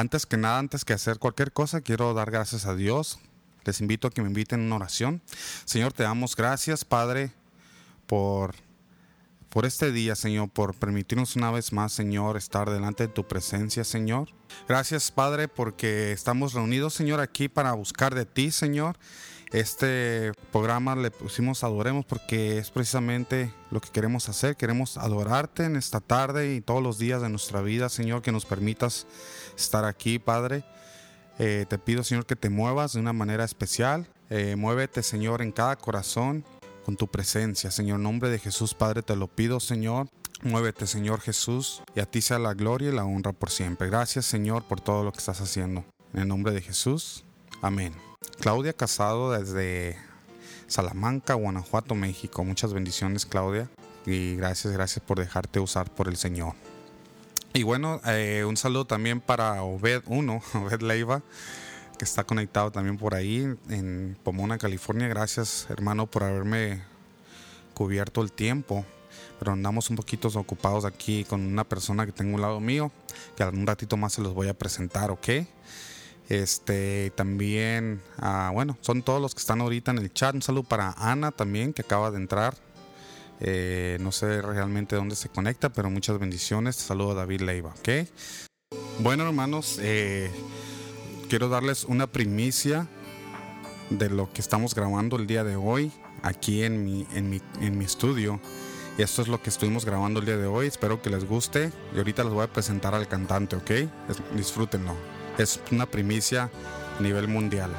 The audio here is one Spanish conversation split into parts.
Antes que nada, antes que hacer cualquier cosa, quiero dar gracias a Dios. Les invito a que me inviten a una oración. Señor, te damos gracias, Padre, por, por este día, Señor, por permitirnos una vez más, Señor, estar delante de tu presencia, Señor. Gracias, Padre, porque estamos reunidos, Señor, aquí para buscar de ti, Señor. Este programa le pusimos Adoremos porque es precisamente lo que queremos hacer. Queremos adorarte en esta tarde y todos los días de nuestra vida, Señor, que nos permitas estar aquí, Padre. Eh, te pido, Señor, que te muevas de una manera especial. Eh, muévete, Señor, en cada corazón con tu presencia. Señor, en nombre de Jesús, Padre, te lo pido, Señor. Muévete, Señor Jesús, y a ti sea la gloria y la honra por siempre. Gracias, Señor, por todo lo que estás haciendo. En el nombre de Jesús. Amén. Claudia Casado desde Salamanca, Guanajuato, México. Muchas bendiciones, Claudia. Y gracias, gracias por dejarte usar por el Señor. Y bueno, eh, un saludo también para Obed 1, Obed Leiva, que está conectado también por ahí en Pomona, California. Gracias, hermano, por haberme cubierto el tiempo. Pero andamos un poquito ocupados aquí con una persona que tengo un lado mío, que un ratito más se los voy a presentar, ¿ok? Este, también, ah, bueno, son todos los que están ahorita en el chat. Un saludo para Ana también, que acaba de entrar. Eh, no sé realmente dónde se conecta, pero muchas bendiciones. Saludo a David Leiva, ¿ok? Bueno, hermanos, eh, quiero darles una primicia de lo que estamos grabando el día de hoy aquí en mi, en mi, en mi estudio. Y esto es lo que estuvimos grabando el día de hoy. Espero que les guste. Y ahorita les voy a presentar al cantante, ¿ok? Disfrútenlo es una primicia a nivel mundial.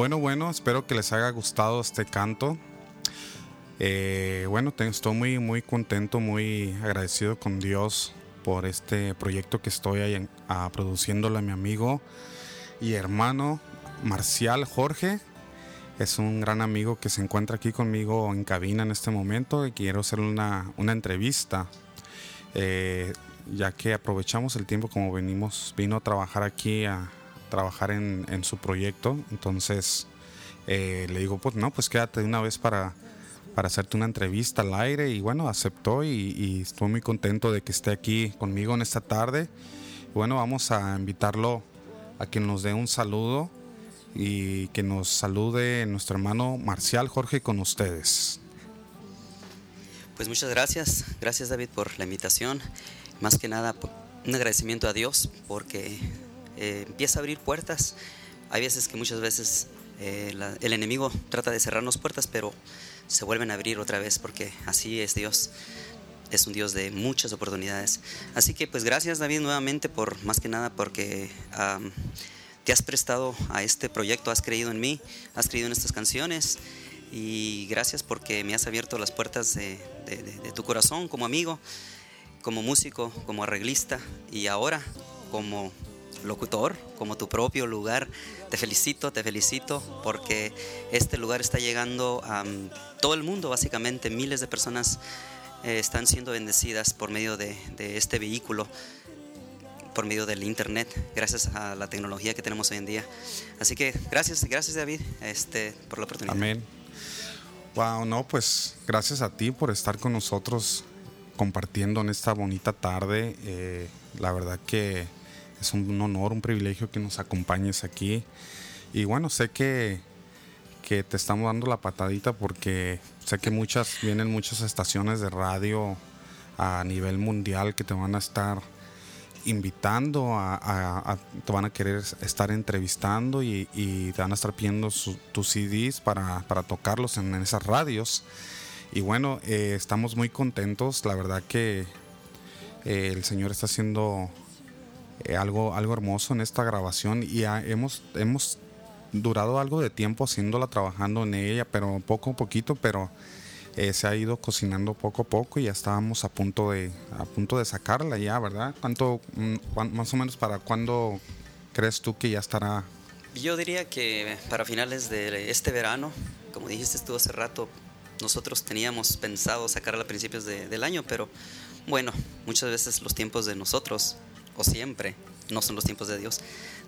Bueno, bueno, espero que les haya gustado este canto. Eh, bueno, estoy muy, muy contento, muy agradecido con Dios por este proyecto que estoy ahí ah, a mi amigo y hermano Marcial Jorge. Es un gran amigo que se encuentra aquí conmigo en cabina en este momento y quiero hacerle una, una entrevista. eh, ya que aprovechamos el tiempo como venimos, vino a trabajar aquí a trabajar en, en su proyecto. Entonces eh, le digo, pues no, pues quédate una vez para, para hacerte una entrevista al aire. Y bueno, aceptó y, y estoy muy contento de que esté aquí conmigo en esta tarde. Bueno, vamos a invitarlo a que nos dé un saludo y que nos salude nuestro hermano Marcial Jorge con ustedes. Pues muchas gracias, gracias David por la invitación. Más que nada, un agradecimiento a Dios porque eh, empieza a abrir puertas. Hay veces que muchas veces eh, la- el enemigo trata de cerrarnos puertas, pero se vuelven a abrir otra vez porque así es Dios. Es un Dios de muchas oportunidades. Así que pues gracias David nuevamente por más que nada porque te has prestado a este proyecto, has creído en mí, has creído en estas canciones y gracias porque me has abierto las puertas de- de tu corazón como amigo, como músico, como arreglista y ahora como locutor, como tu propio lugar. Te felicito, te felicito porque este lugar está llegando a mm, todo el mundo, básicamente miles de personas eh, están siendo bendecidas por medio de, este vehículo por medio del internet, gracias a la tecnología que tenemos hoy en día. Así que gracias, gracias David, este, por la oportunidad. Amén. Wow, no, pues gracias a ti por estar con nosotros compartiendo en esta bonita tarde. Eh, la verdad que es un honor, un privilegio que nos acompañes aquí. Y bueno, sé que, que te estamos dando la patadita porque sé que muchas, vienen muchas estaciones de radio a nivel mundial que te van a estar invitando te van a querer estar entrevistando y, te van a estar pidiendo tus CDs para, para tocarlos en, en esas radios y bueno eh, estamos muy contentos la verdad que eh, el señor está haciendo eh, algo algo hermoso en esta grabación y ha- hemos hemos durado algo de tiempo haciéndola trabajando en ella pero poco a poquito pero eh, se ha ido cocinando poco a poco y ya estábamos a punto de a punto de sacarla ya, ¿verdad? ¿Cuánto mm, más o menos para cuándo crees tú que ya estará? Yo diría que para finales de este verano, como dijiste tú hace rato, nosotros teníamos pensado sacarla a principios de- del año, pero bueno, muchas veces los tiempos de nosotros, o siempre, no son los tiempos de Dios.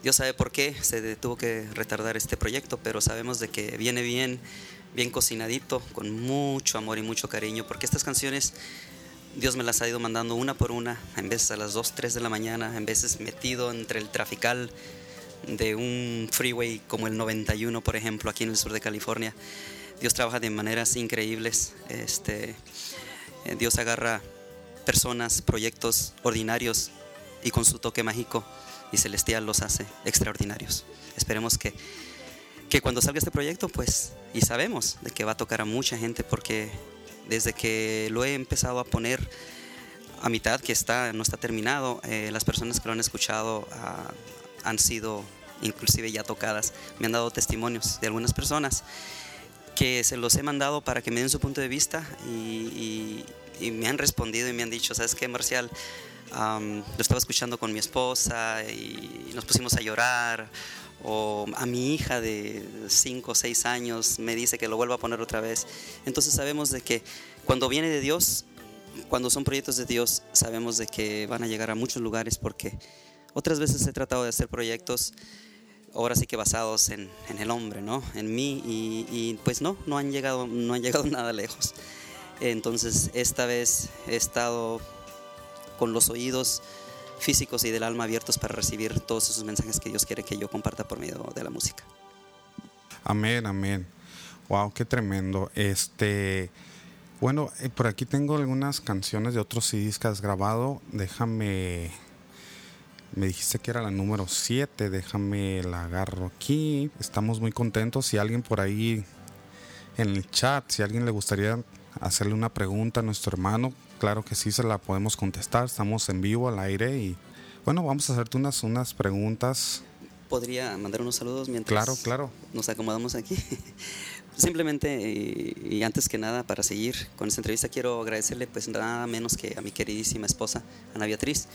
Dios sabe por qué se tuvo que retardar este proyecto, pero sabemos de que viene bien, bien cocinadito, con mucho amor y mucho cariño, porque estas canciones Dios me las ha ido mandando una por una, en veces a las 2, 3 de la mañana, en veces metido entre el trafical de un freeway como el 91, por ejemplo, aquí en el sur de California. Dios trabaja de maneras increíbles. Este, eh, Dios agarra personas, proyectos ordinarios y con su toque mágico y celestial los hace extraordinarios. Esperemos que, que cuando salga este proyecto, pues, y sabemos de que va a tocar a mucha gente porque desde que lo he empezado a poner a mitad, que está, no está terminado, eh, las personas que lo han escuchado ah, han sido inclusive ya tocadas. Me han dado testimonios de algunas personas que se los he mandado para que me den su punto de vista y, y- y me han respondido y me han dicho, ¿sabes qué, Marcial? Am, lo estaba escuchando con mi esposa y nos pusimos a llorar. O a mi hija de 5 o 6 años me dice que lo vuelva a poner otra vez. Entonces sabemos de que cuando viene de Dios, cuando son proyectos de Dios, sabemos de que van a llegar a muchos lugares porque otras veces he tratado de hacer proyectos ahora sí que basados en, en el hombre, ¿no? En mí y, y, pues no, no han llegado, no han llegado nada lejos. Entonces esta vez he estado con los oídos físicos y del alma abiertos para recibir todos esos mensajes que Dios quiere que yo comparta por medio de la música. Amén, amén. Wow, qué tremendo. Este, bueno, eh, por aquí tengo algunas canciones de otros CDs que has grabado. Déjame, me dijiste que era la número 7. Déjame la agarro aquí. Estamos muy contentos. Si alguien por ahí en el chat, si alguien le gustaría hacerle una pregunta a nuestro hermano, claro que sí se la podemos contestar. Estamos en vivo al aire y bueno, vamos a hacerte unas, unas preguntas podría mandar unos saludos mientras Claro, claro. nos acomodamos aquí. Simplemente y, y antes que nada para seguir con esta entrevista quiero agradecerle pues nada menos que a mi queridísima esposa Ana Beatriz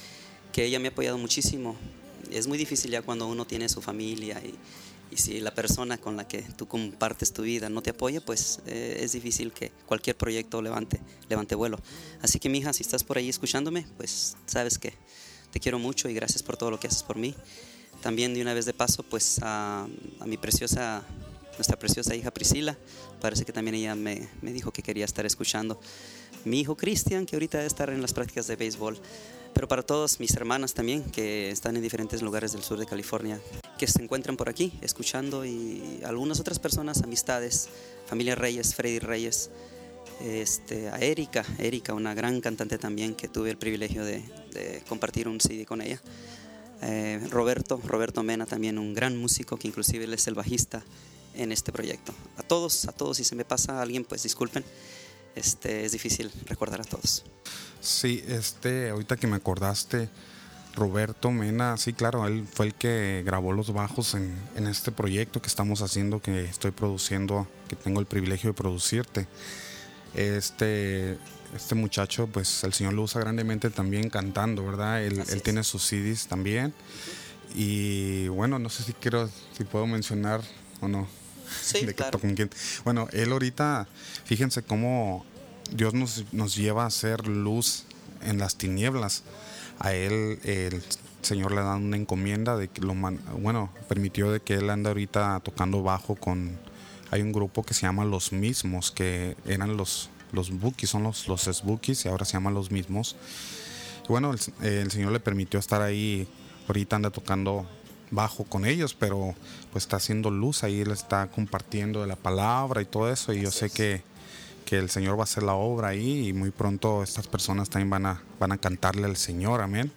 que ella me ha apoyado muchísimo. Es muy difícil ya cuando uno tiene su familia y, y si la persona con la que tú compartes tu vida no te apoya, pues eh, es difícil que cualquier proyecto levante, levante vuelo. Así que, mija, si estás por ahí escuchándome, pues sabes que te quiero mucho y gracias por todo lo que haces por mí. También de una vez de paso, pues a, a mi preciosa, nuestra preciosa hija Priscila, parece que también ella me, me dijo que quería estar escuchando. Mi hijo Cristian, que ahorita debe estar en las prácticas de béisbol. Pero para todas mis hermanas también, que están en diferentes lugares del sur de California, que se encuentran por aquí escuchando y algunas otras personas, amistades, familia Reyes, Freddy Reyes, este, a Erika, Erika, una gran cantante también que tuve el privilegio de, de compartir un CD con ella. Eh, Roberto, Roberto Mena también un gran músico que inclusive él es el bajista en este proyecto. A todos, a todos, si se me pasa a alguien, pues disculpen. Este, es difícil recordar a todos. Sí, este, ahorita que me acordaste, Roberto Mena, sí, claro, él fue el que grabó los bajos en, en este proyecto que estamos haciendo, que estoy produciendo, que tengo el privilegio de producirte. Este, este muchacho, pues el Señor lo usa grandemente también cantando, ¿verdad? Él, tiene sus CDs también. Y bueno, no sé si quiero, si puedo mencionar o no. Sí, de claro. to- con quién. Bueno, él ahorita, fíjense cómo Dios nos, nos lleva a hacer luz en las tinieblas. A él el Señor le da una encomienda de que lo man- bueno, permitió de que él anda ahorita tocando bajo con hay un grupo que se llama Los Mismos, que eran los los Bookies, son los los Bookies y ahora se llaman Los Mismos. Bueno, el, el Señor le permitió estar ahí, ahorita anda tocando bajo con ellos, pero pues está haciendo luz ahí, él está compartiendo de la palabra y todo eso, y yo sé que, que el Señor va a hacer la obra ahí y muy pronto estas personas también van a, van a cantarle al Señor, amén.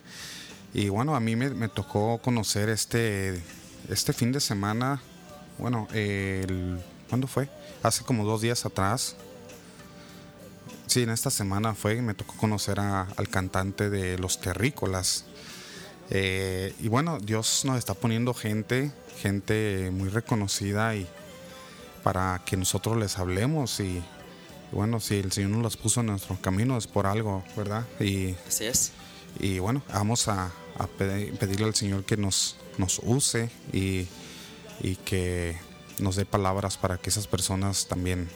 Y bueno, a mí me, me tocó conocer este, este fin de semana, bueno, el, ¿cuándo fue? Hace como dos días atrás, Sí, en esta semana fue, me tocó conocer a- al cantante de Los Terrícolas. Eh, y bueno, Dios nos está poniendo gente, gente muy reconocida y para que nosotros les hablemos y, y bueno, si el Señor nos los puso en nuestro camino es por algo, ¿verdad? Y, Así es. y bueno, vamos a, a pedi- pedirle al Señor que nos, nos use y, y que nos dé palabras para que esas personas también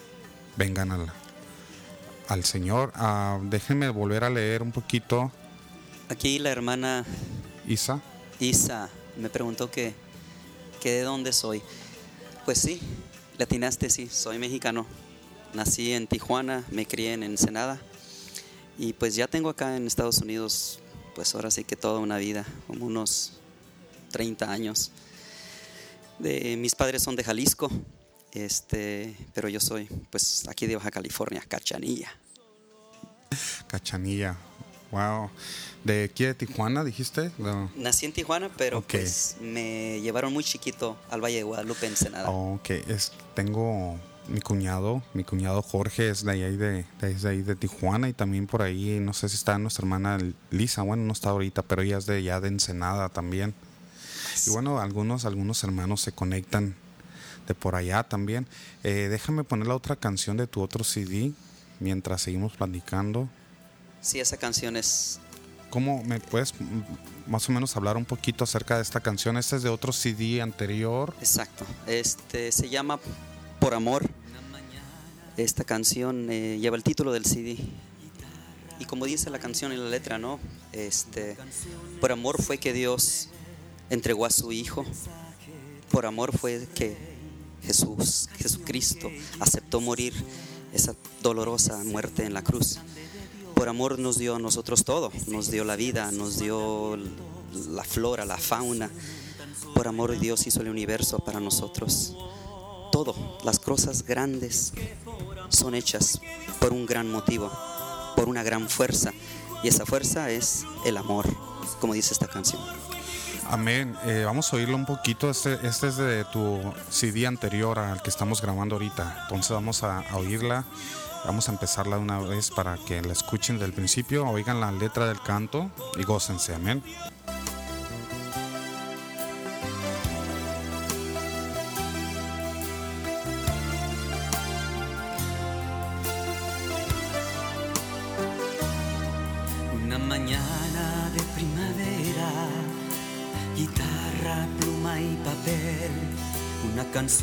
vengan al, al Señor. Ah, déjenme volver a leer un poquito, Aquí la hermana Isa. Isa me preguntó que, que de dónde soy. Pues sí, latinaste, sí, soy mexicano. Nací en Tijuana, me crié en Ensenada y pues ya tengo acá en Estados Unidos, pues ahora sí que toda una vida, como unos 30 años. De, mis padres son de Jalisco, este, pero yo soy pues aquí de Baja California, Cachanilla. Cachanilla. Wow. ¿De aquí de Tijuana dijiste? No. Nací en Tijuana, pero pues me llevaron muy chiquito al Valle de Guadalupe, Ensenada. Oh, ok, es, tengo mi cuñado, mi cuñado Jorge es de ahí de, de, ahí de Tijuana y también por ahí, no sé si está nuestra hermana Lisa, bueno, no está ahorita, pero ella es de allá de Ensenada también. Y bueno, algunos, algunos hermanos se conectan de por allá también. Eh, déjame poner la otra canción de tu otro CD mientras seguimos platicando. Sí, esa canción es ¿Cómo me puedes más o menos hablar un poquito acerca de esta canción? Este es de otro CD anterior. exacto. Este se llama Por amor. Esta canción eh, lleva el título del CD. Y como dice la canción en la letra, ¿no? Este por amor fue que Dios entregó a su hijo. Por amor fue que Jesús, Jesucristo aceptó morir esa dolorosa muerte en la cruz. Por amor nos dio a nosotros todo, nos dio la vida, nos dio la flora, la fauna. Por amor Dios hizo el universo para nosotros. Todo, las cosas grandes son hechas por un gran motivo, por una gran fuerza. Y esa fuerza es el amor, como dice esta canción. Amén. Eh, vamos a oírlo un poquito. Este, este es de tu CD anterior al que estamos grabando ahorita. Entonces vamos a, a oírla. Vamos a empezarla de una vez para que la escuchen del principio, oigan la letra del canto y gócense. Amén.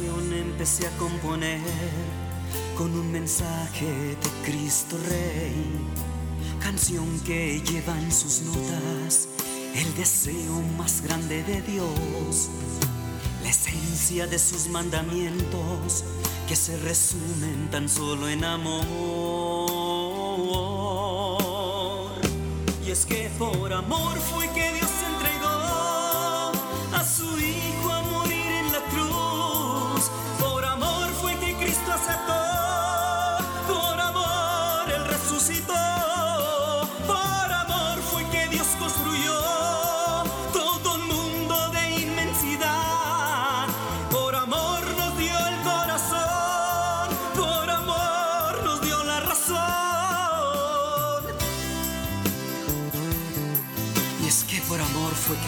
Empecé a componer con un mensaje de Cristo Rey. Canción que lleva en sus notas el deseo más grande de Dios, la esencia de sus mandamientos que se resumen tan solo en amor. Y es que por amor fue que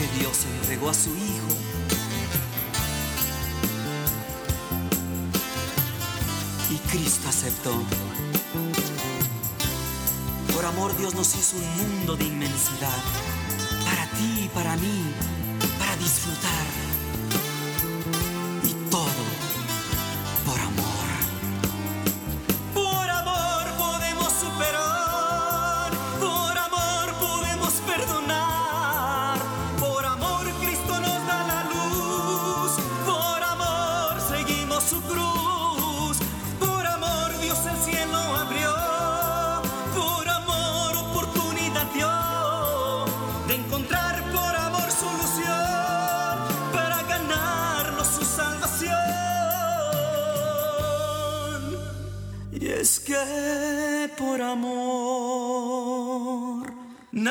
que Dios entregó a su Hijo. Y Cristo aceptó. Por amor Dios nos hizo un mundo de inmensidad. Para ti y para mí.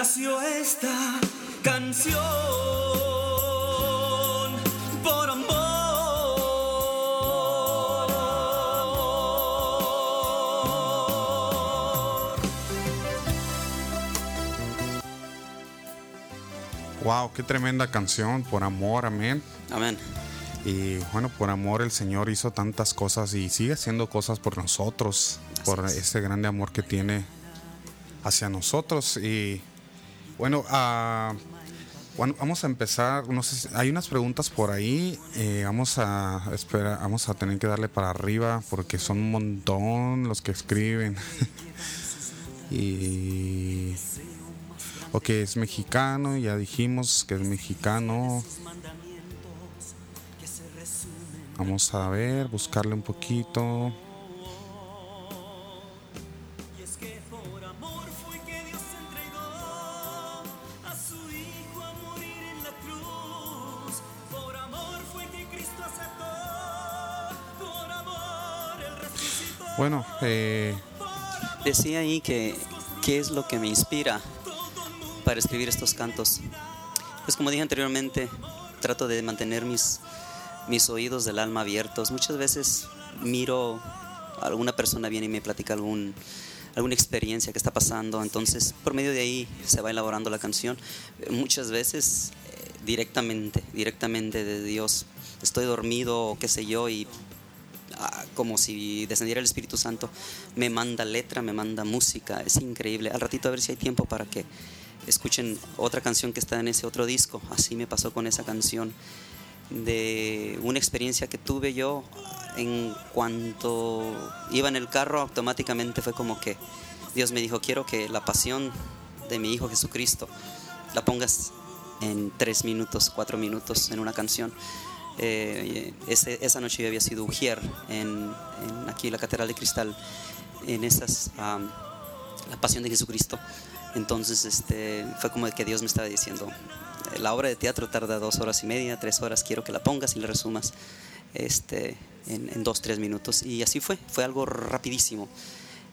Nació esta canción. Por amor. Wow, qué tremenda canción, por amor, amén. Amén. Y bueno, por amor el Señor hizo tantas cosas y sigue haciendo cosas por nosotros, por es. ese grande amor que tiene hacia nosotros. Y bueno, bueno, vamos a empezar. No sé si- hay unas preguntas por ahí. eh, vamos a esperar, vamos a tener que darle para arriba porque son un montón los que escriben. y ok, es mexicano, ya dijimos que es mexicano. Vamos a ver, buscarle un poquito. Bueno, eh, Decía ahí que qué es lo que me inspira para escribir estos cantos. Pues como dije anteriormente, trato de mantener mis, mis oídos del alma abiertos. Muchas veces miro alguna persona viene y me platica algún, alguna experiencia que está pasando, entonces por medio de ahí se va elaborando la canción. Muchas veces eh, directamente, directamente de Dios. Estoy dormido o qué sé yo y como si descendiera el Espíritu Santo, me manda letra, me manda música, es increíble. Al ratito a ver si hay tiempo para que escuchen otra canción que está en ese otro disco. Así me pasó con esa canción de una experiencia que tuve yo en cuanto iba en el carro, automáticamente fue como que Dios me dijo, quiero que la pasión de mi Hijo Jesucristo la pongas en tres minutos, cuatro minutos en una canción. Eh, ese- esa noche yo había sido ujier en, en aquí la Catedral de Cristal, en esas, am, la pasión de Jesucristo. Entonces este, fue como que Dios me estaba diciendo, la obra de teatro tarda dos horas y media, tres horas, quiero que la pongas y la resumas este, en, en dos, tres minutos. Y así fue, fue algo rapidísimo.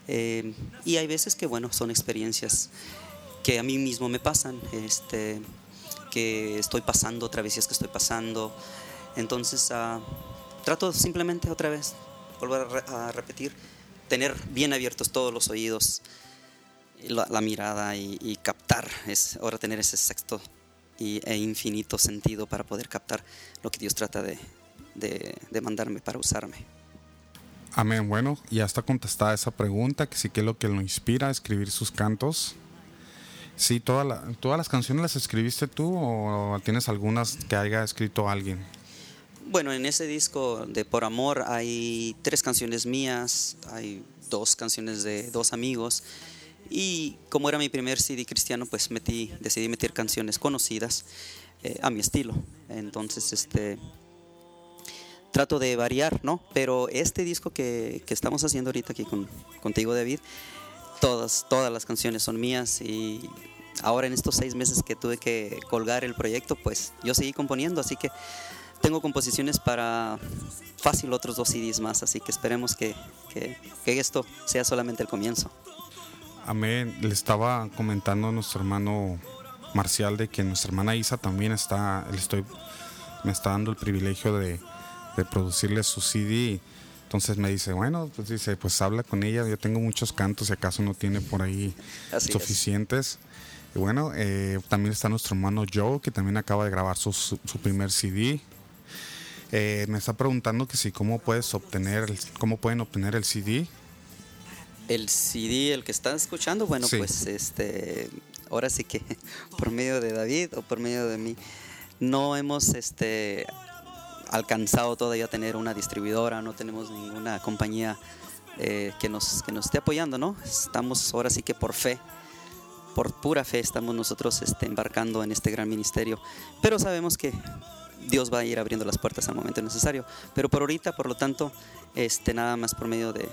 Eh, y hay veces que, bueno, son experiencias que a mí mismo me pasan, este, que estoy pasando, travesías que estoy pasando. Entonces, ah, trato simplemente otra vez, volver a, re- a repetir, tener bien abiertos todos los oídos, la, la mirada y, y captar, es ahora tener ese sexto y, e infinito sentido para poder captar lo que Dios trata de, de, de mandarme para usarme. amén. Bueno, ya está contestada esa pregunta, que sí que es lo que lo inspira a escribir sus cantos. Sí, toda la- todas las canciones las escribiste tú o tienes algunas que haya escrito alguien. Bueno, en ese disco de Por Amor hay tres canciones mías, hay dos canciones de dos amigos y como era mi primer CD cristiano, pues metí, decidí meter canciones conocidas eh, a mi estilo. Entonces, este, trato de variar, ¿no? Pero este disco que, que estamos haciendo ahorita aquí con, contigo, David, todas, todas las canciones son mías y ahora en estos seis meses que tuve que colgar el proyecto, pues yo seguí componiendo, así que tengo composiciones para fácil otros dos CDs más, así que esperemos que, que, que esto sea solamente el comienzo. Amén. Le estaba comentando a nuestro hermano Marcial de que nuestra hermana Isa también está, le estoy, me está dando el privilegio de, de producirle su CD. Entonces me dice, bueno, pues dice, pues habla con ella. Yo tengo muchos cantos, si acaso no tiene por ahí Así es. suficientes. Y bueno, eh, también está nuestro hermano Joe, que también acaba de grabar su, su- su primer CD. Eh, me está preguntando que si cómo puedes obtener, el- cómo pueden obtener el CD. El CD, el que estás escuchando, bueno, Sí. pues este, ahora sí que por medio de David o por medio de mí, no hemos este, alcanzado todavía tener una distribuidora, no tenemos ninguna compañía eh, que, nos, que nos esté apoyando, ¿no? Estamos ahora sí que por fe, por pura fe estamos nosotros este, embarcando en este gran ministerio, pero sabemos que Dios va a ir abriendo las puertas al momento necesario, pero por ahorita, por lo tanto, este, nada más por medio de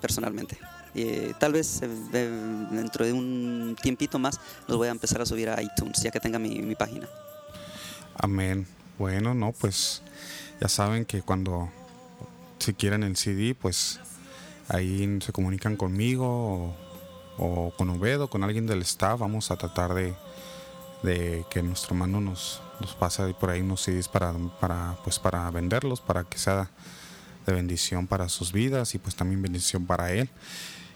personalmente. Y, eh, tal vez eh, eh, dentro de un tiempito más los voy a empezar a subir a iTunes, ya que tenga mi, página. Amén. Bueno, no, pues ya saben que cuando si quieren el CD, pues ahí se comunican conmigo o, o con Obed o con alguien del staff. Vamos a tratar de, de que nuestro hermano nos, nos pase ahí por ahí unos CDs para, para, pues para venderlos, para que sea de bendición para sus vidas y pues también bendición para él.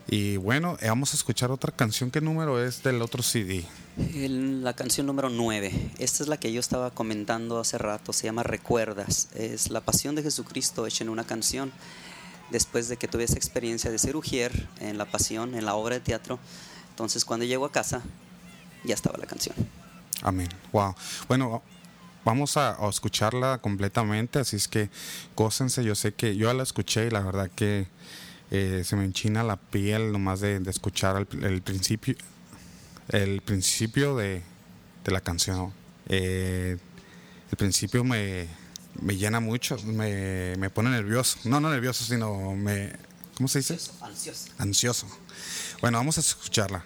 Y bueno, eh, vamos a escuchar otra canción. ¿Qué número es del otro CD? La canción número 9, esta es la que yo estaba comentando hace rato, se llama Recuerdas, es la pasión de Jesucristo hecha en una canción. Después de que tuve esa experiencia de ser ujier en la pasión, en la obra de teatro, entonces cuando llego a casa ya estaba la canción. Amén. Wow. Bueno, vamos a, a escucharla completamente, así es que gócense. Yo sé que yo la escuché y la verdad que eh, se me enchina la piel nomás de, de escuchar el, el principio, el principio de, de la canción. Eh, el principio me, me llena mucho, me, me pone nervioso. No, no nervioso, sino me, ¿cómo se dice? Ansioso. Ansioso. Bueno, vamos a escucharla.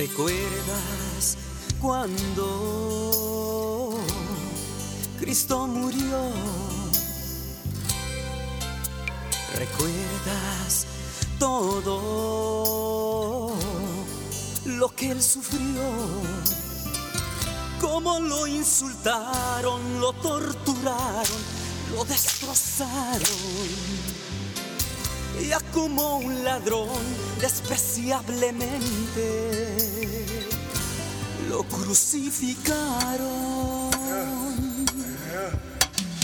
¿Recuerdas cuando Cristo murió? ¿Recuerdas todo lo que Él sufrió? Cómo lo insultaron, lo torturaron, lo destrozaron ya como un ladrón despreciablemente lo crucificaron.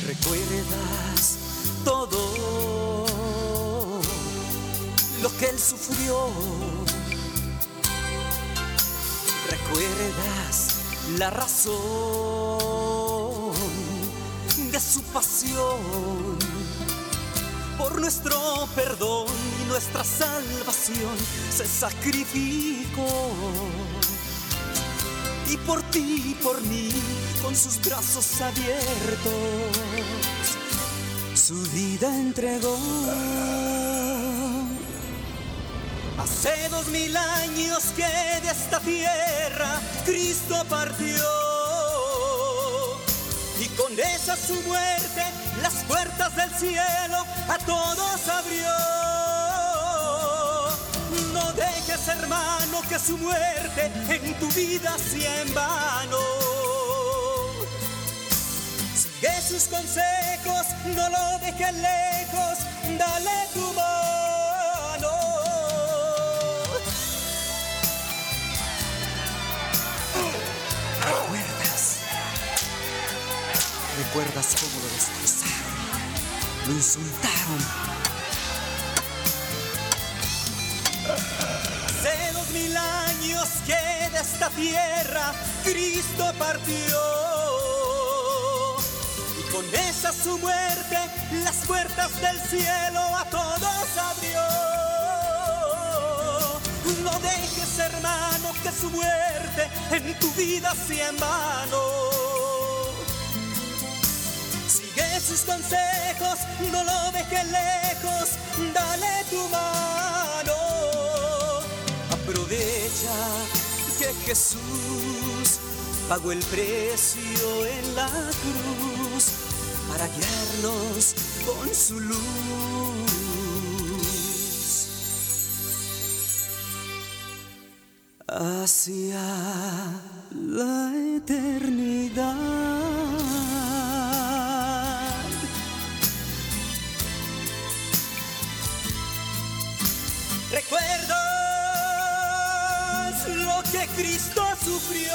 ¿Recuerdas todo lo que él sufrió? ¿Recuerdas la razón de su pasión? Por nuestro perdón y nuestra salvación se sacrificó. Y por ti y por mí, con sus brazos abiertos, su vida entregó. Hace dos mil años que de esta tierra Cristo partió con esa su muerte, las puertas del cielo a todos abrió. No dejes, hermano, que su muerte en tu vida sea en vano. Sigue sus consejos, no lo dejes lejos, dale tu mano recuerdas cómo lo destrozaron, lo insultaron. Hace dos mil años que de esta tierra Cristo partió. Y con esa su muerte las puertas del cielo a todos abrió. No dejes hermano que su muerte en tu vida sea en vano. Sus consejos, no lo dejes lejos, dale tu mano. Aprovecha que Jesús pagó el precio en la cruz para guiarnos con su luz. Hacia la eternidad. Cristo sufrió?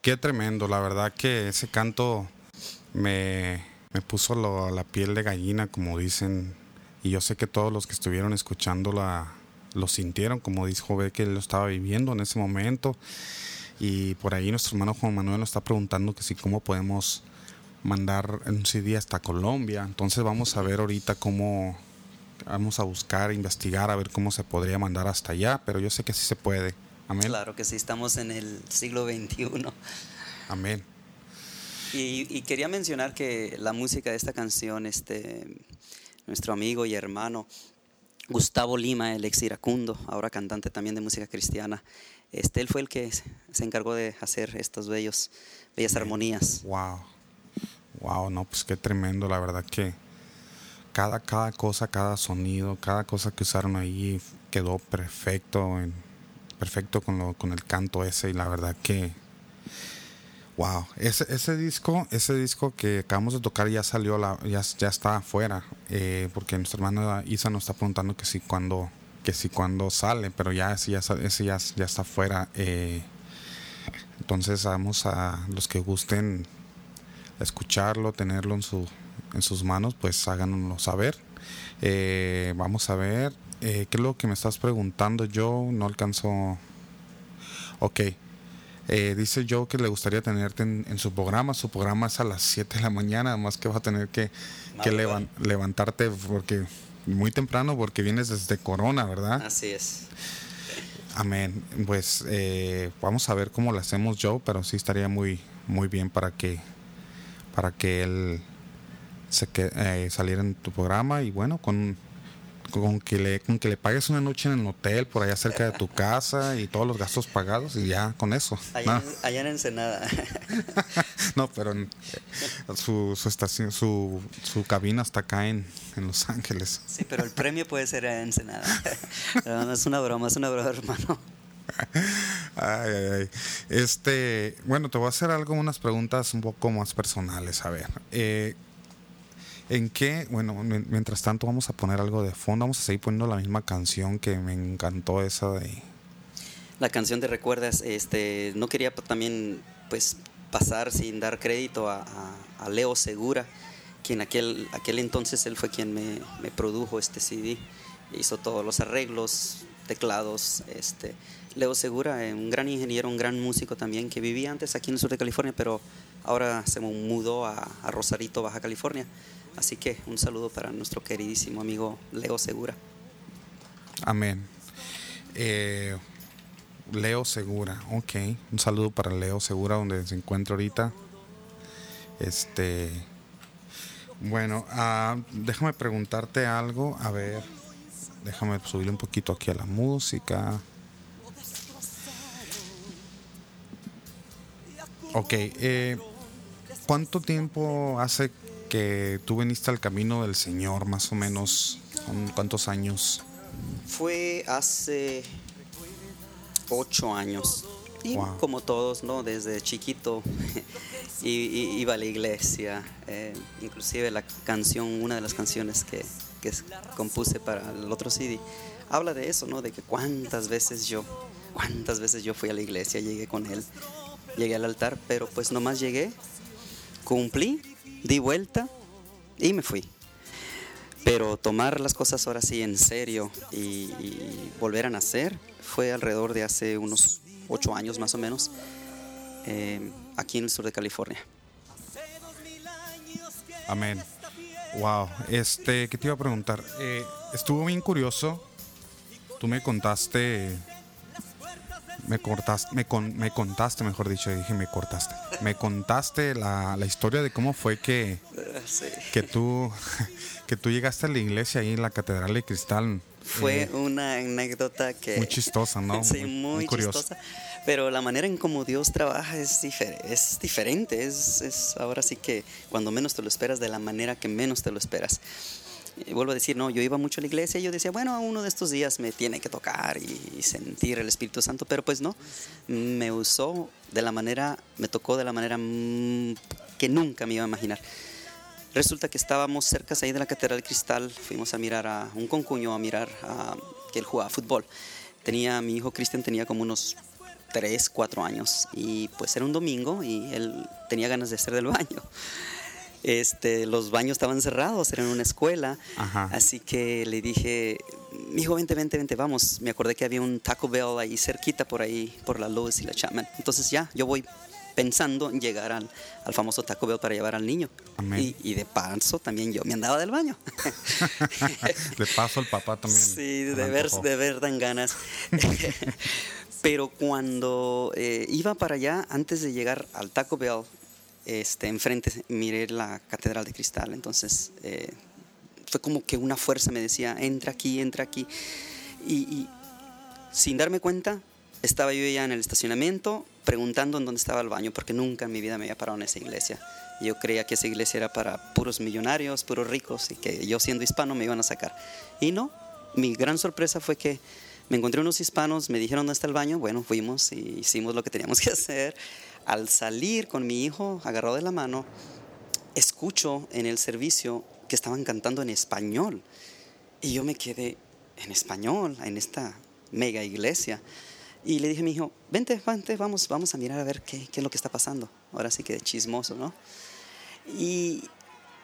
Qué tremendo, la verdad que ese canto me, me puso lo- la piel de gallina, como dicen, y yo sé que todos los que estuvieron escuchando la, lo sintieron, como dijo ve que él lo estaba viviendo en ese momento, y por ahí nuestro hermano Juan Manuel nos está preguntando que si cómo podemos mandar un CD hasta Colombia, entonces vamos a ver ahorita cómo, vamos a buscar, investigar, a ver cómo se podría mandar hasta allá, pero yo sé que sí se puede, amén, Claro que sí, estamos en el siglo XXI. amén. Y, y quería mencionar que la música de esta canción, este, nuestro amigo y hermano Gustavo Lima, el ex iracundo, ahora cantante también de música cristiana, este, él fue el que se- encargó de hacer estos bellos, bellas armonías. Wow. Wow, no, pues qué tremendo, la verdad que cada, cada cosa, cada sonido, cada cosa que usaron ahí quedó perfecto, en- perfecto con, lo, con el canto ese y la verdad que wow, ese, ese disco, ese disco que acabamos de tocar ya salió, la, ya, está afuera, eh, porque nuestra hermana Isa nos está preguntando que si cuando, que si cuando sale, pero ya ese ya, ese ya está afuera. eh, entonces vamos a los que gusten escucharlo, tenerlo en, su, en sus manos, pues háganoslo saber. Eh, vamos a ver, eh, ¿qué es lo que me estás preguntando? Yo no alcanzo... Ok. Eh, dice yo que le gustaría tenerte en, en su programa. Su programa es a las 7 de la mañana, además que vas a tener que, que Madrugar. levan- levantarte porque muy temprano porque vienes desde Corona, ¿verdad? Así es. Amén. Pues eh, vamos a ver cómo lo hacemos yo, pero sí estaría muy, muy bien para que, para que él se que, eh, saliera en tu programa y bueno, con, con que le, con que le pagues una noche en el hotel por allá cerca de tu casa y todos los gastos pagados y ya con eso. Allá, No, en, allá en Ensenada. no, pero en- su, su estación, su, su cabina está acá en, en Los Ángeles. Sí, pero el premio puede ser en Ensenada. No, es una broma, es una broma, hermano. Ay, ay, ay. Este, bueno, te voy a hacer algo, unas preguntas un poco más personales. A ver, eh, ¿en qué? Bueno, mien- mientras tanto vamos a poner algo de fondo. Vamos a seguir poniendo la misma canción que me encantó esa de. La canción de Recuerdas, este, no quería también pues pasar sin dar crédito a, a- a Leo Segura, quien aquel, aquel entonces él fue quien me, me produjo este CD, hizo todos los arreglos, teclados, este, Leo Segura, eh, un gran ingeniero, un gran músico también, que vivía antes aquí en el sur de California, pero ahora se mudó a, Rosarito, Baja California. Así que un saludo para nuestro queridísimo amigo Leo Segura. Amén. Eh, Leo Segura, ok. Un saludo para Leo Segura, donde se encuentra ahorita. Este. Bueno, ah, déjame preguntarte algo. A ver, déjame subirle un poquito aquí a la música. Ok, eh, ¿cuánto tiempo hace que tú viniste al camino del Señor, más o menos? ¿Con ¿Cuántos años? Fue hace ocho años. Y Wow. como todos, ¿no? Desde chiquito i- iba a la iglesia. eh, inclusive la canción, una de las canciones que, que compuse para el otro CD, habla de eso, ¿no? De que cuántas veces yo, cuántas veces yo fui a la iglesia, llegué con él, llegué al altar, pero pues nomás llegué, cumplí, di vuelta y me fui. Pero tomar las cosas ahora sí en serio y, volver a nacer fue alrededor de hace unos ocho años más o menos, eh, aquí en el sur de California. Amén. Wow. Este, ¿qué te iba a preguntar? Eh, estuvo bien curioso. Tú me contaste. Me cortaste, me, con- me contaste, mejor dicho, dije me cortaste. Me contaste la, la historia de cómo fue que, Sí. que tú que tú llegaste a la iglesia ahí en la Catedral de Cristal. Fue Eh, una anécdota que... muy chistosa, ¿no? Sí, Muy- muy, muy curiosa. chistosa. Pero la manera en cómo Dios trabaja es, difer- es diferente. Es, es ahora sí que cuando menos te lo esperas, de la manera que menos te lo esperas. Y vuelvo a decir, no, yo iba mucho a la iglesia y yo decía, bueno, uno de estos días me tiene que tocar y, sentir el Espíritu Santo, pero pues no, me usó de la manera, me tocó de la manera mm, que nunca me iba a imaginar. Resulta que estábamos cerca ahí de la Catedral Cristal, fuimos a mirar a un concuño, a mirar a, que él jugaba fútbol. Tenía, mi hijo Cristian tenía como unos 3, 4 años y pues era un domingo y él tenía ganas de hacer del baño. Este, los baños estaban cerrados, era en una escuela, Ajá. así que le dije, hijo, vente, vente, vente, vamos. Me acordé que había un Taco Bell ahí cerquita por ahí, por la Lewis y la Chapman. Entonces ya, yo voy pensando en llegar al, al famoso Taco Bell para llevar al niño. Y, y de paso también yo me andaba del baño. De paso el papá también. Sí, de ver, de ver dan ganas. Pero cuando eh, iba para allá, antes de llegar al Taco Bell, este, enfrente miré la Catedral de Cristal. Entonces eh, fue como que una fuerza me decía, entra aquí, entra aquí. Y, sin darme cuenta, estaba yo ya en el estacionamiento preguntando en dónde estaba el baño, porque nunca en mi vida me había parado en esa iglesia. Yo creía que esa iglesia era para puros millonarios, puros ricos, y que yo siendo hispano me iban a sacar. Y no, mi gran sorpresa fue que me encontré unos hispanos, me dijeron dónde está el baño, bueno, fuimos y hicimos lo que teníamos que hacer. Al salir con mi hijo agarrado de la mano, escucho en el servicio que estaban cantando en español. Y yo me quedé en español, en esta mega iglesia. Y le dije a mi hijo, vente, vente, vamos, vamos a mirar a ver qué, qué es lo que está pasando. Ahora sí que de chismoso, ¿no? Y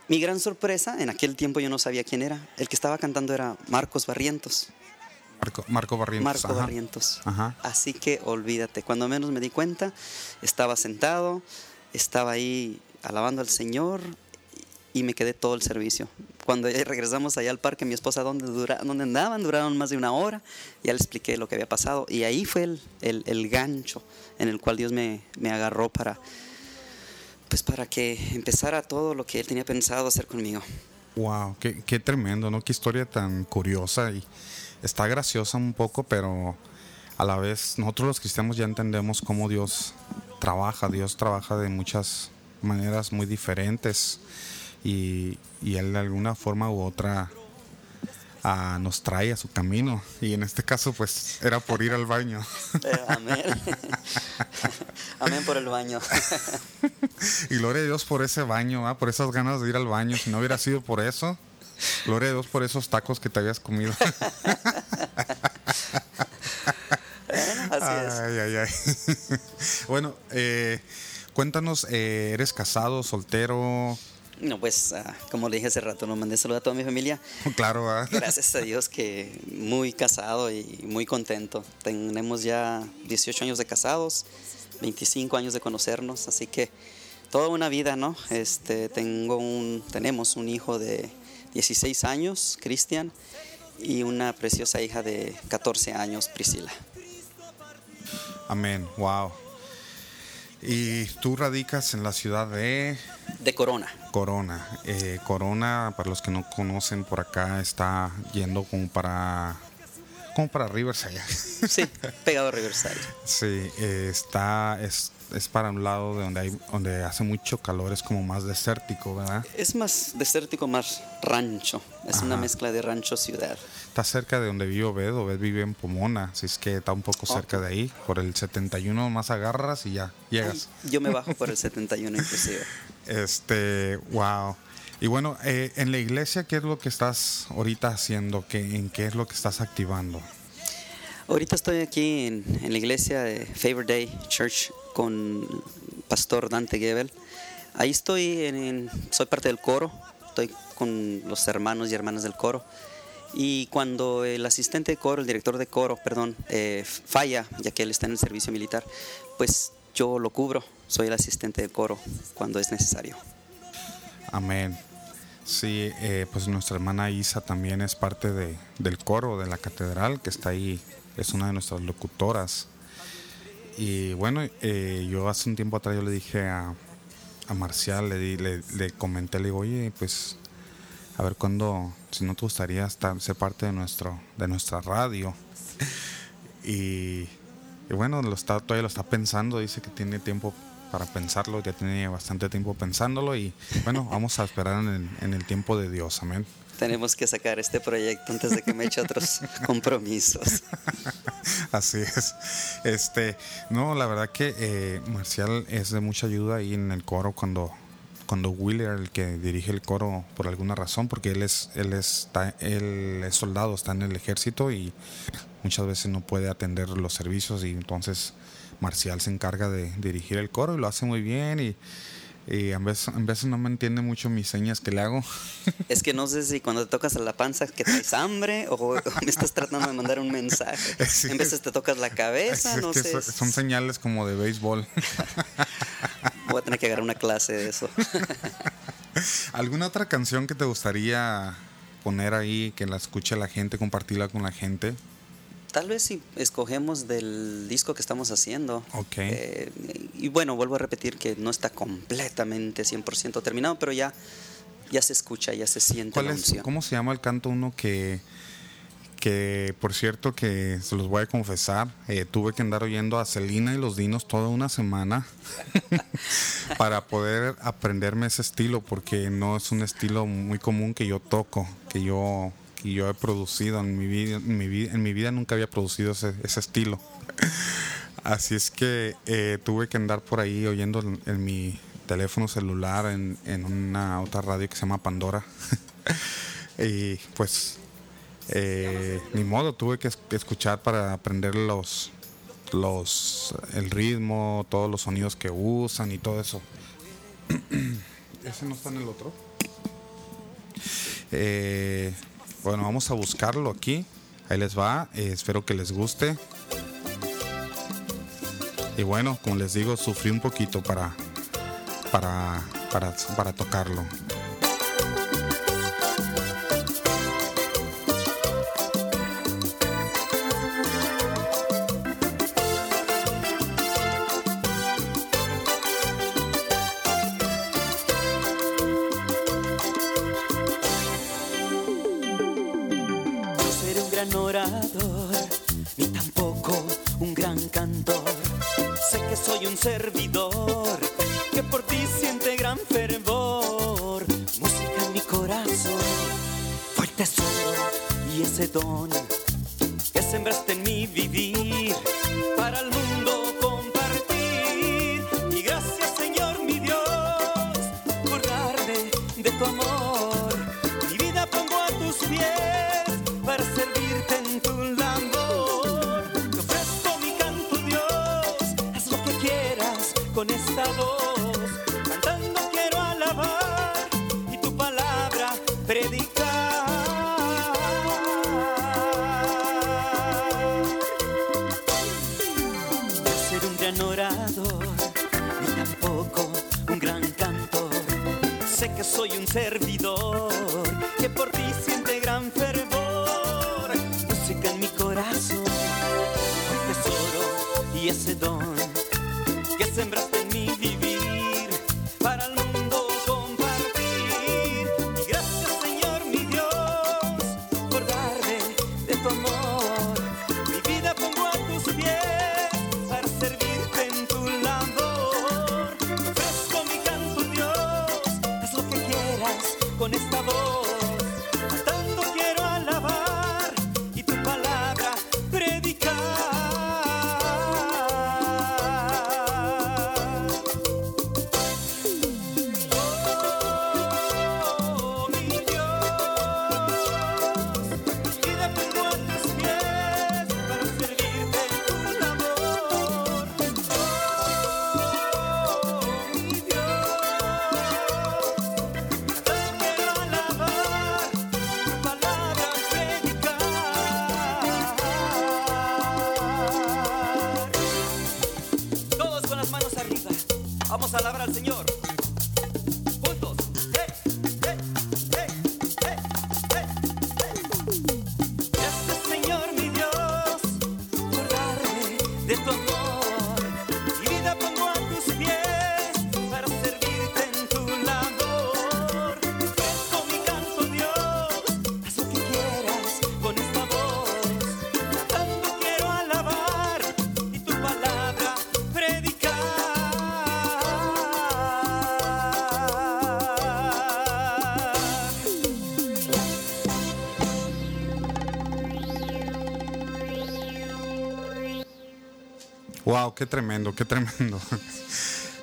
mi gran sorpresa, en aquel tiempo yo no sabía quién era. El que estaba cantando era Marcos Barrientos. Marco, Marco Barrientos. Marco ajá. Barrientos. Ajá. Así que olvídate, cuando menos me di cuenta, estaba sentado, estaba ahí alabando al Señor y me quedé todo el servicio. Cuando regresamos allá al parque, mi esposa, ¿dónde, dura, dónde andaban? Duraron más de una hora. Ya le expliqué lo que había pasado. Y ahí fue el, el- el gancho en el cual Dios me, me agarró para, pues para que empezara todo lo que Él tenía pensado hacer conmigo. Wow, qué, qué tremendo, ¿no? Qué historia tan curiosa y está graciosa un poco, pero a la vez nosotros los cristianos ya entendemos cómo Dios trabaja. Dios trabaja de muchas maneras muy diferentes y, y Él de alguna forma u otra ah, nos trae a su camino. Y en este caso, pues era por ir al baño. Eh, amén. amén por el baño. Y gloria a Dios por ese baño, ¿ah? por esas ganas de ir al baño. Si no hubiera sido por eso, gloria a Dios por esos tacos que te habías comido. Así es. Ay, ay, ay. bueno, eh, cuéntanos, eh, ¿eres casado, soltero? No, pues, ah, como le dije hace rato, no mandé saludos a toda mi familia. Claro, ¿ah? Gracias a Dios que muy casado y muy contento. Tenemos ya 18 años de casados, 25 años de conocernos, así que toda una vida, ¿no? Este, tengo un, tenemos un hijo de 16 años, Cristian, y una preciosa hija de 14 años, Priscila. Amén, wow. Y tú radicas en la ciudad de De Corona. Corona. Eh, Corona, para los que no conocen por acá, está yendo como para como para Riverside. Sí, pegado a Riverside. Sí, eh, está, es, es para un lado de donde hay donde hace mucho calor, es como más desértico, ¿verdad? Es más desértico, más rancho. Es una mezcla de rancho-ciudad. Está cerca de donde vive Obed, Obed vive en Pomona, así es que está un poco cerca de ahí. Por el 71 más agarras y ya llegas. Yo me bajo por el 71 inclusive. Este, wow. Y bueno, eh, en la iglesia, ¿qué es lo que estás ahorita haciendo? ¿Qué, ¿En qué es lo que estás activando? Ahorita estoy aquí en, en la iglesia de Favor Day Church con Pastor Dante Gebel. Ahí estoy, en, soy parte del coro, estoy con los hermanos y hermanas del coro. Y cuando el asistente de coro, el director de coro, perdón, eh, falla, ya que él está en el servicio militar, pues yo lo cubro, soy el asistente de coro cuando es necesario. Amén. Sí, eh, pues nuestra hermana Isa también es parte de, del coro de la catedral, que está ahí, es una de nuestras locutoras. Y bueno, eh, yo hace un tiempo atrás yo le dije a, a Marcial, le, di- le, le comenté, le digo, oye, pues a ver cuándo, si no te gustaría estar, ser parte de, nuestro, de nuestra radio. Y, bueno, lo está, todavía lo está pensando, dice que tiene tiempo para pensarlo, ya tiene bastante tiempo pensándolo y bueno, vamos a esperar en el tiempo de Dios, amén. Tenemos que sacar este proyecto antes de que me eche otros compromisos. Así es. Este, no, la verdad que eh, Marcial es de mucha ayuda ahí en el coro cuando cuando Wheeler, el que dirige el coro por alguna razón, porque él es él está él es soldado, está en el ejército y muchas veces no puede atender los servicios y entonces Marcial se encarga de dirigir el coro y lo hace muy bien y, y a veces, a veces no me entiende mucho mis señas que le hago. Es que no sé si cuando te tocas a la panza que traes hambre o, o me estás tratando de mandar un mensaje. Sí. En veces te tocas la cabeza, Es no sé. so- son señales como de béisbol. Voy a tener que agarrar una clase de eso. ¿Alguna otra canción que te gustaría poner ahí, que la escuche la gente, compartirla con la gente? Tal vez si escogemos del disco que estamos haciendo. Ok. Eh, y bueno, vuelvo a repetir que no está completamente 100% terminado, pero ya, ya se escucha, ya se siente ¿Cuál la es. ¿Cómo se llama el canto uno que, que por cierto, que se los voy a confesar, eh, tuve que andar oyendo a Celina y los Dinos toda una semana para poder aprenderme ese estilo, porque no es un estilo muy común que yo toco, que yo, que yo he producido en mi vida, en mi vida, en mi vida nunca había producido ese, ese estilo. Así es que eh, tuve que andar por ahí oyendo en, mi teléfono celular en, en una otra radio que se llama Pandora. y pues eh, ni modo, tuve que es- escuchar para aprender los, los, el ritmo, todos los sonidos que usan y todo eso. ¿Ese no está en el otro? Eh, bueno, vamos a buscarlo aquí. Ahí les va. eh, espero que les guste. Y bueno, como les digo, sufrí un poquito para, para, para, para tocarlo. Con esta voz. Wow, qué tremendo, qué tremendo.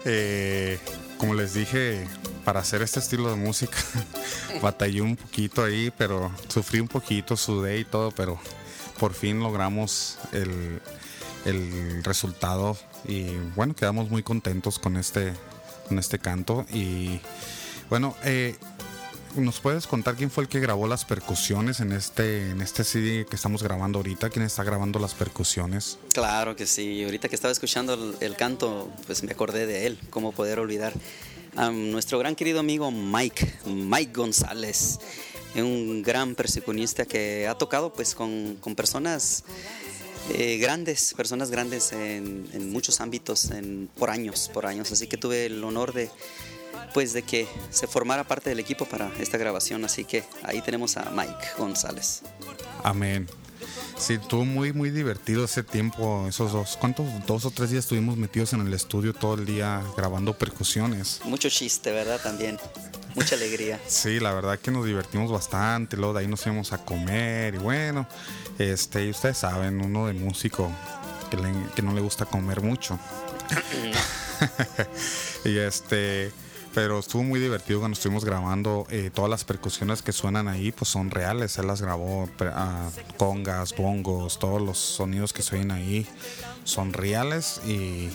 Eh, como les dije, para hacer este estilo de música, batallé un poquito ahí, pero sufrí un poquito, sudé y todo, pero por fin logramos el, el resultado y bueno, quedamos muy contentos con este, con este canto y bueno, eh, ¿Nos puedes contar quién fue el que grabó las percusiones en este, en este CD que estamos grabando ahorita? ¿Quién está grabando las percusiones? Claro que sí. Ahorita que estaba escuchando el, canto, pues me acordé de él. ¿Cómo poder olvidar a nuestro gran querido amigo Mike, Mike González? Un gran percusionista que ha tocado pues con, con personas eh, grandes, personas grandes en, en muchos ámbitos en, por años, por años. Así que tuve el honor de pues de que se formara parte del equipo para esta grabación. Así que ahí tenemos a Mike González. Amén. Sí, estuvo muy, muy divertido ese tiempo, esos dos. ¿Cuántos? Dos o tres días estuvimos metidos en el estudio todo el día grabando percusiones. Mucho chiste, ¿verdad? También. Mucha alegría. Sí, la verdad que nos divertimos bastante. Luego de ahí nos íbamos a comer y bueno, este, y ustedes saben, uno de músico que, le- que no le gusta comer mucho. y este, pero estuvo muy divertido cuando estuvimos grabando. eh, todas las percusiones que suenan ahí, pues son reales. Él las grabó, ah, congas, bongos, todos los sonidos que oyen ahí son reales. Y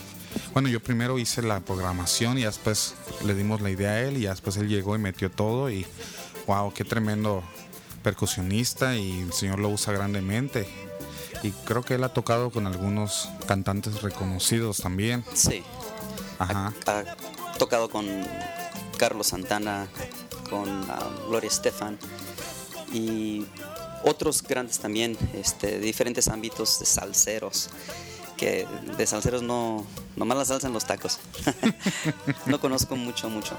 bueno, yo primero hice la programación y después le dimos la idea a él y después él llegó y metió todo. Y wow, qué tremendo percusionista y el señor lo usa grandemente. Y creo que él ha tocado con algunos cantantes reconocidos también. Sí. Ajá. Tocado con Carlos Santana, con ah, Gloria Estefan y otros grandes también, este, de diferentes ámbitos de salseros. Que de salseros no, nomás la salsa en los tacos. no conozco mucho, mucho.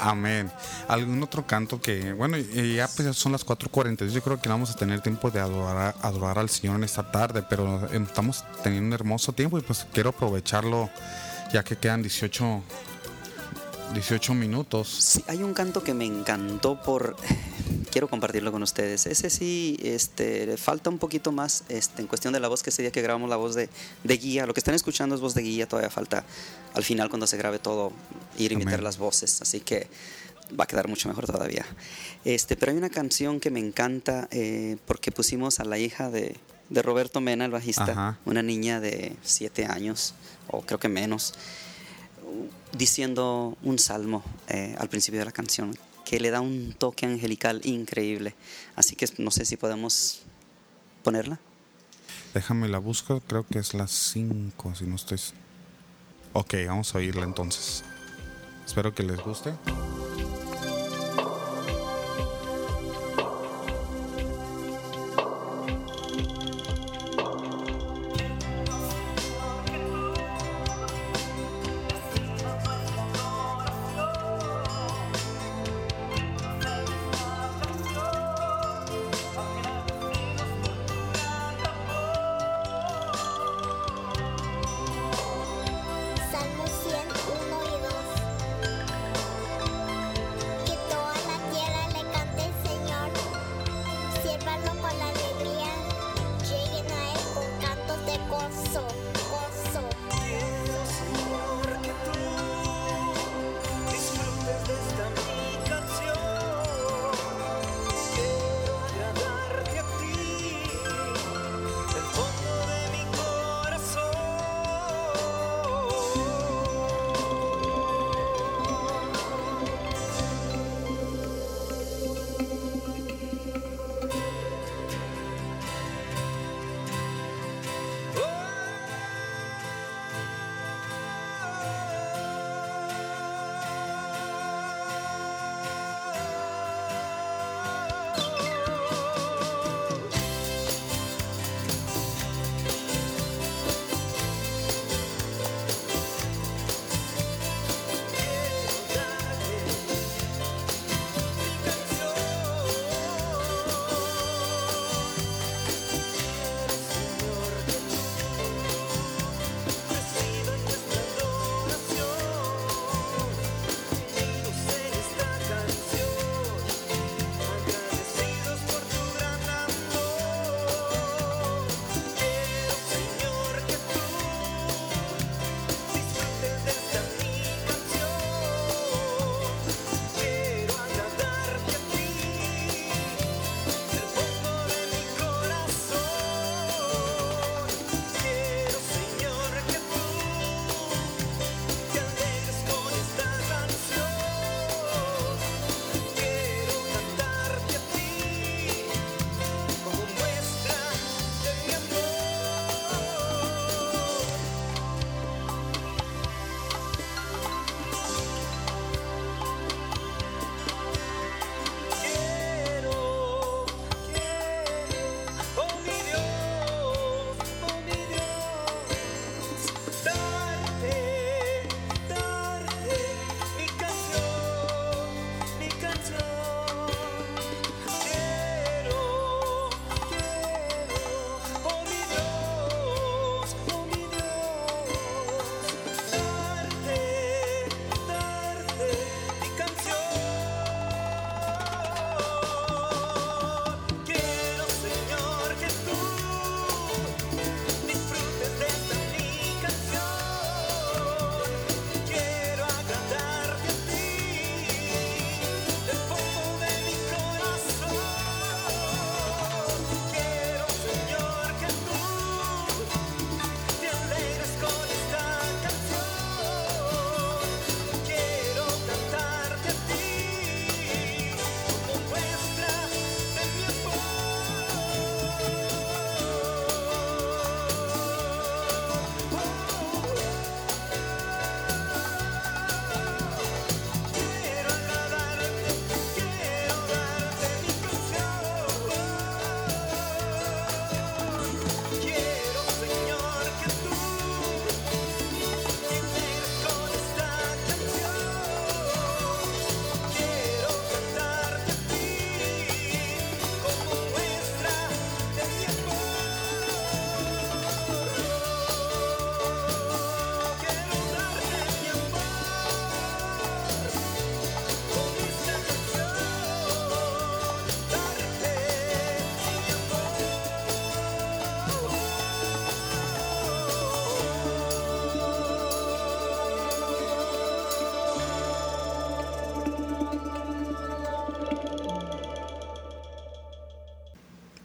Amén. ¿Algún otro canto que, bueno, ya pues son las 4.40, yo creo que vamos a tener tiempo de adorar, adorar al Señor en esta tarde, pero eh, estamos teniendo un hermoso tiempo y pues quiero aprovecharlo ya que quedan 18, 18 minutos. Sí, hay un canto que me encantó por quiero compartirlo con ustedes. Ese sí, este, falta un poquito más este, en cuestión de la voz que ese día que grabamos la voz de, de guía. Lo que están escuchando es voz de guía, todavía falta al final cuando se grabe todo ir a imitar las voces. Así que va a quedar mucho mejor todavía. Este, pero hay una canción que me encanta eh, porque pusimos a la hija de, de Roberto Mena, el bajista, Ajá. una niña de 7 años, o creo que menos, diciendo un salmo eh, al principio de la canción que le da un toque angelical increíble. Así que no sé si podemos ponerla. Déjame la busco, creo que es las 5, si no estoy... Ok, vamos a oírla entonces. Espero que les guste.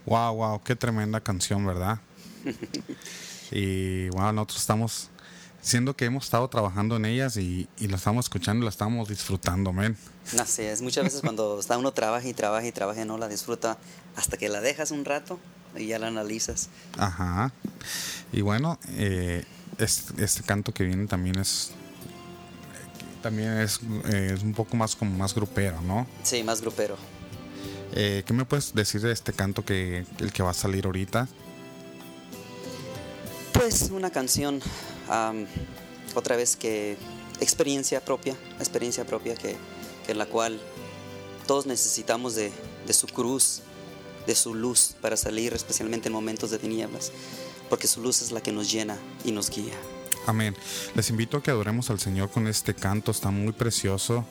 Wow, wow, qué tremenda canción, ¿verdad? y wow, nosotros estamos, siendo que hemos estado trabajando en ellas y, y la estamos escuchando y la estamos disfrutando, men. Así es, muchas veces cuando está uno trabaja y trabaja y trabaja y no la disfruta hasta que la dejas un rato y ya la analizas. Ajá. Y bueno, eh, este, este canto que viene también es también es, eh, es un poco más como más grupero, ¿no? Sí, más grupero. Eh, ¿Qué me puedes decir de este canto que el que va a salir ahorita? Pues una canción, otra vez que experiencia propia, experiencia propia que, que la cual todos necesitamos de, de su cruz, de su luz para salir, especialmente en momentos de tinieblas, porque su luz es la que nos llena y nos guía. Amén. Les invito a que adoremos al Señor con este canto, está muy precioso.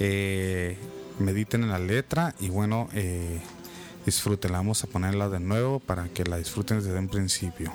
Eh, mediten en la letra y bueno, eh, disfrútenla. Vamos a ponerla de nuevo para que la disfruten desde un principio.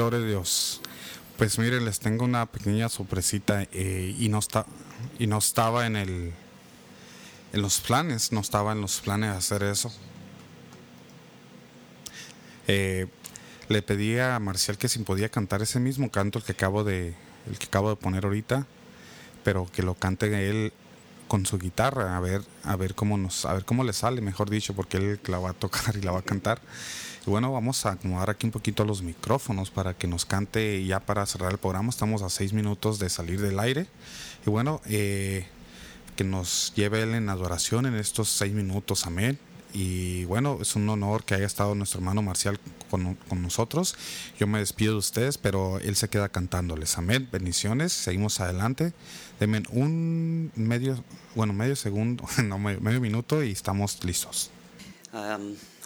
Gloria a Dios. Pues miren, les tengo una pequeña sorpresita eh, y no está y no estaba en el en los planes, no estaba en los planes hacer eso. Eh, le pedí a Marcial que si podía cantar ese mismo canto el que acabo de el que acabo de poner ahorita, pero que lo cante él con su guitarra, a ver a ver cómo nos a ver cómo le sale, mejor dicho, porque él la va a tocar y la va a cantar. Y bueno, vamos a acomodar aquí un poquito los micrófonos para que nos cante ya para cerrar el programa. Estamos a seis minutos de salir del aire. Y bueno, eh, que nos lleve él en adoración en estos seis minutos. Amén. Y bueno, es un honor que haya estado nuestro hermano Marcial con, con, nosotros. Yo me despido de ustedes, pero él se queda cantándoles. Amén. Bendiciones. Seguimos adelante. Denme un medio, bueno, medio segundo, no, medio minuto y estamos listos.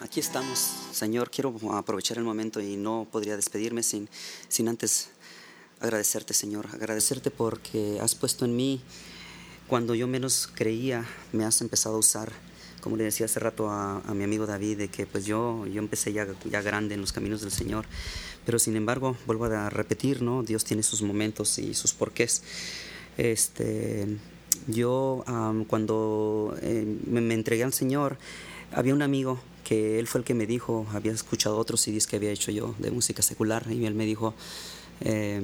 Aquí estamos, Señor. Quiero aprovechar el momento y no podría despedirme sin, sin antes agradecerte, Señor. Agradecerte porque has puesto en mí, cuando yo menos creía, me has empezado a usar. Como le decía hace rato a, a mi amigo David, de que pues yo, yo empecé ya, ya grande en los caminos del Señor. Pero sin embargo, vuelvo a repetir, ¿no? Dios tiene sus momentos y sus porqués. Este, yo um, cuando eh, me, me entregué al Señor, había un amigo que él fue el que me dijo, había escuchado otros CDs que había hecho yo de música secular y él me dijo, eh,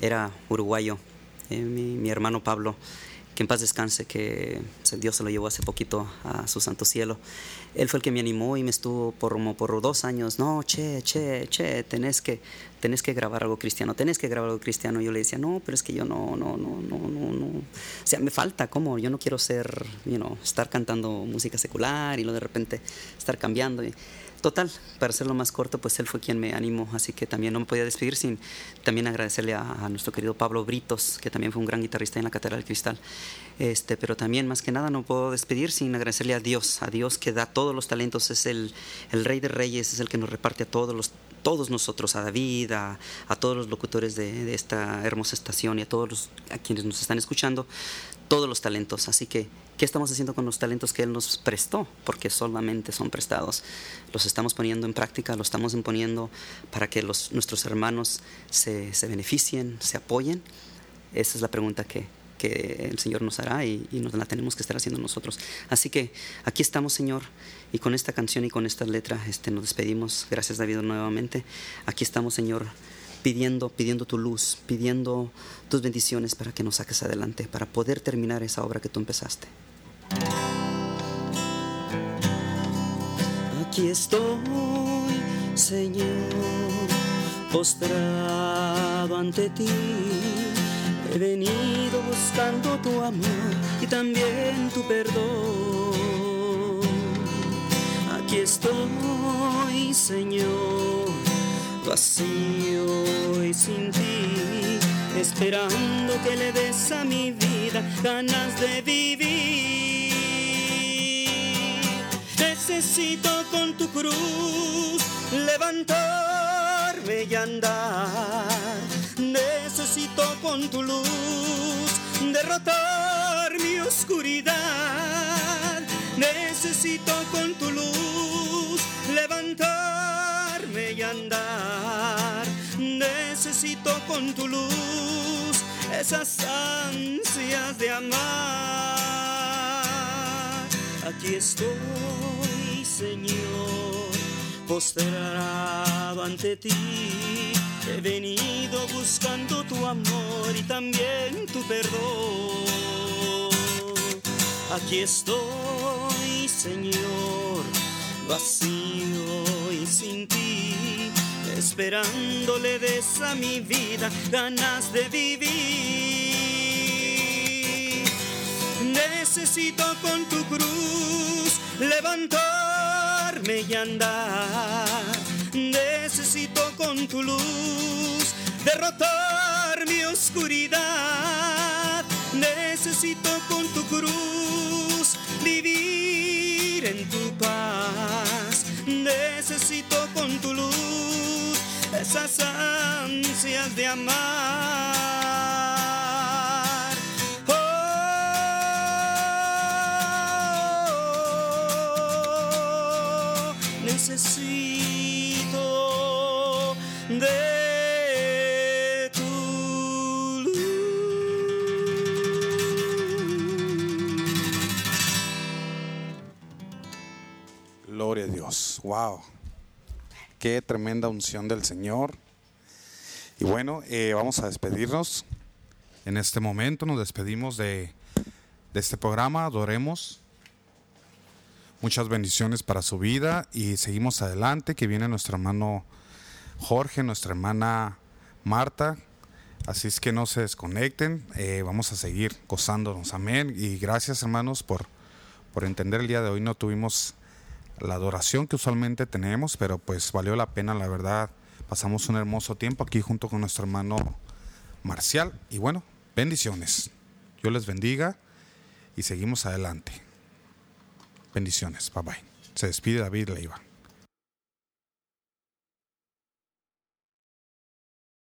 era uruguayo, eh, mi, mi, hermano Pablo, que en paz descanse, que Dios se lo llevó hace poquito a su santo cielo. Él fue el que me animó y me estuvo por dos años, no, che, che, che, tenés que, tenés que grabar algo cristiano, tenés que grabar algo cristiano. Yo le decía, no, pero es que yo no, no, no, no, no, no. O sea, me falta, ¿cómo? Yo no quiero ser, you know, estar cantando música secular y luego de repente estar cambiando. Total, para hacerlo más corto, pues él fue quien me animó, así que también no me podía despedir sin también agradecerle a, nuestro querido Pablo Britos, que también fue un gran guitarrista en la Catedral Cristal. Este, pero también, más que nada, no puedo despedir sin agradecerle a Dios, a Dios que da todos los talentos, es el, el Rey de Reyes, es el que nos reparte a todos los todos nosotros, a David, a, a todos los locutores de, de, esta hermosa estación y a todos los, a quienes nos están escuchando, todos los talentos. Así que, ¿qué estamos haciendo con los talentos que Él nos prestó? Porque solamente son prestados. Los estamos poniendo en práctica, los estamos imponiendo para que los, nuestros hermanos se, se beneficien, se apoyen. Esa es la pregunta que, que el Señor nos hará y, y, nos la tenemos que estar haciendo nosotros. Así que aquí estamos, Señor, y con esta canción y con esta letra este, nos despedimos. Gracias, David, nuevamente. Aquí estamos, Señor, pidiendo, pidiendo tu luz, pidiendo tus bendiciones para que nos saques adelante, para poder terminar esa obra que tú empezaste. Aquí estoy, Señor, postrado ante ti. He venido buscando tu amor y también tu perdón. Aquí estoy, Señor, vacío y sin ti, esperando que le des a mi vida ganas de vivir. Necesito con tu cruz levantarme y andar. Necesito con tu luz derrotar mi oscuridad. Necesito con tu luz levantarme y andar. Necesito con tu luz esas ansias de amar. Aquí estoy, Señor, postrado ante ti. He venido buscando tu amor y también tu perdón. Aquí estoy, Señor, vacío y sin ti, esperándole des a mi vida ganas de vivir. Necesito con tu cruz levantarme y andar. Necesito con tu luz derrotar mi oscuridad. Necesito con tu cruz vivir en tu paz. Necesito con tu luz esas ansias de amar. Wow. Qué tremenda unción del Señor. Y bueno, eh, vamos a despedirnos. En este momento nos despedimos de, este programa. Adoremos. Muchas bendiciones para su vida y seguimos adelante. Que viene nuestro hermano Jorge, nuestra hermana Marta. Así es que no se desconecten. eh, vamos a seguir gozándonos. Amén. Y gracias, hermanos, por entender el día de hoy. No tuvimos la adoración que usualmente tenemos, pero pues valió la pena, la verdad. Pasamos un hermoso tiempo aquí junto con nuestro hermano Marcial. Y bueno, bendiciones. Dios les bendiga y seguimos adelante. Bendiciones. Bye bye. Se despide David Leiva.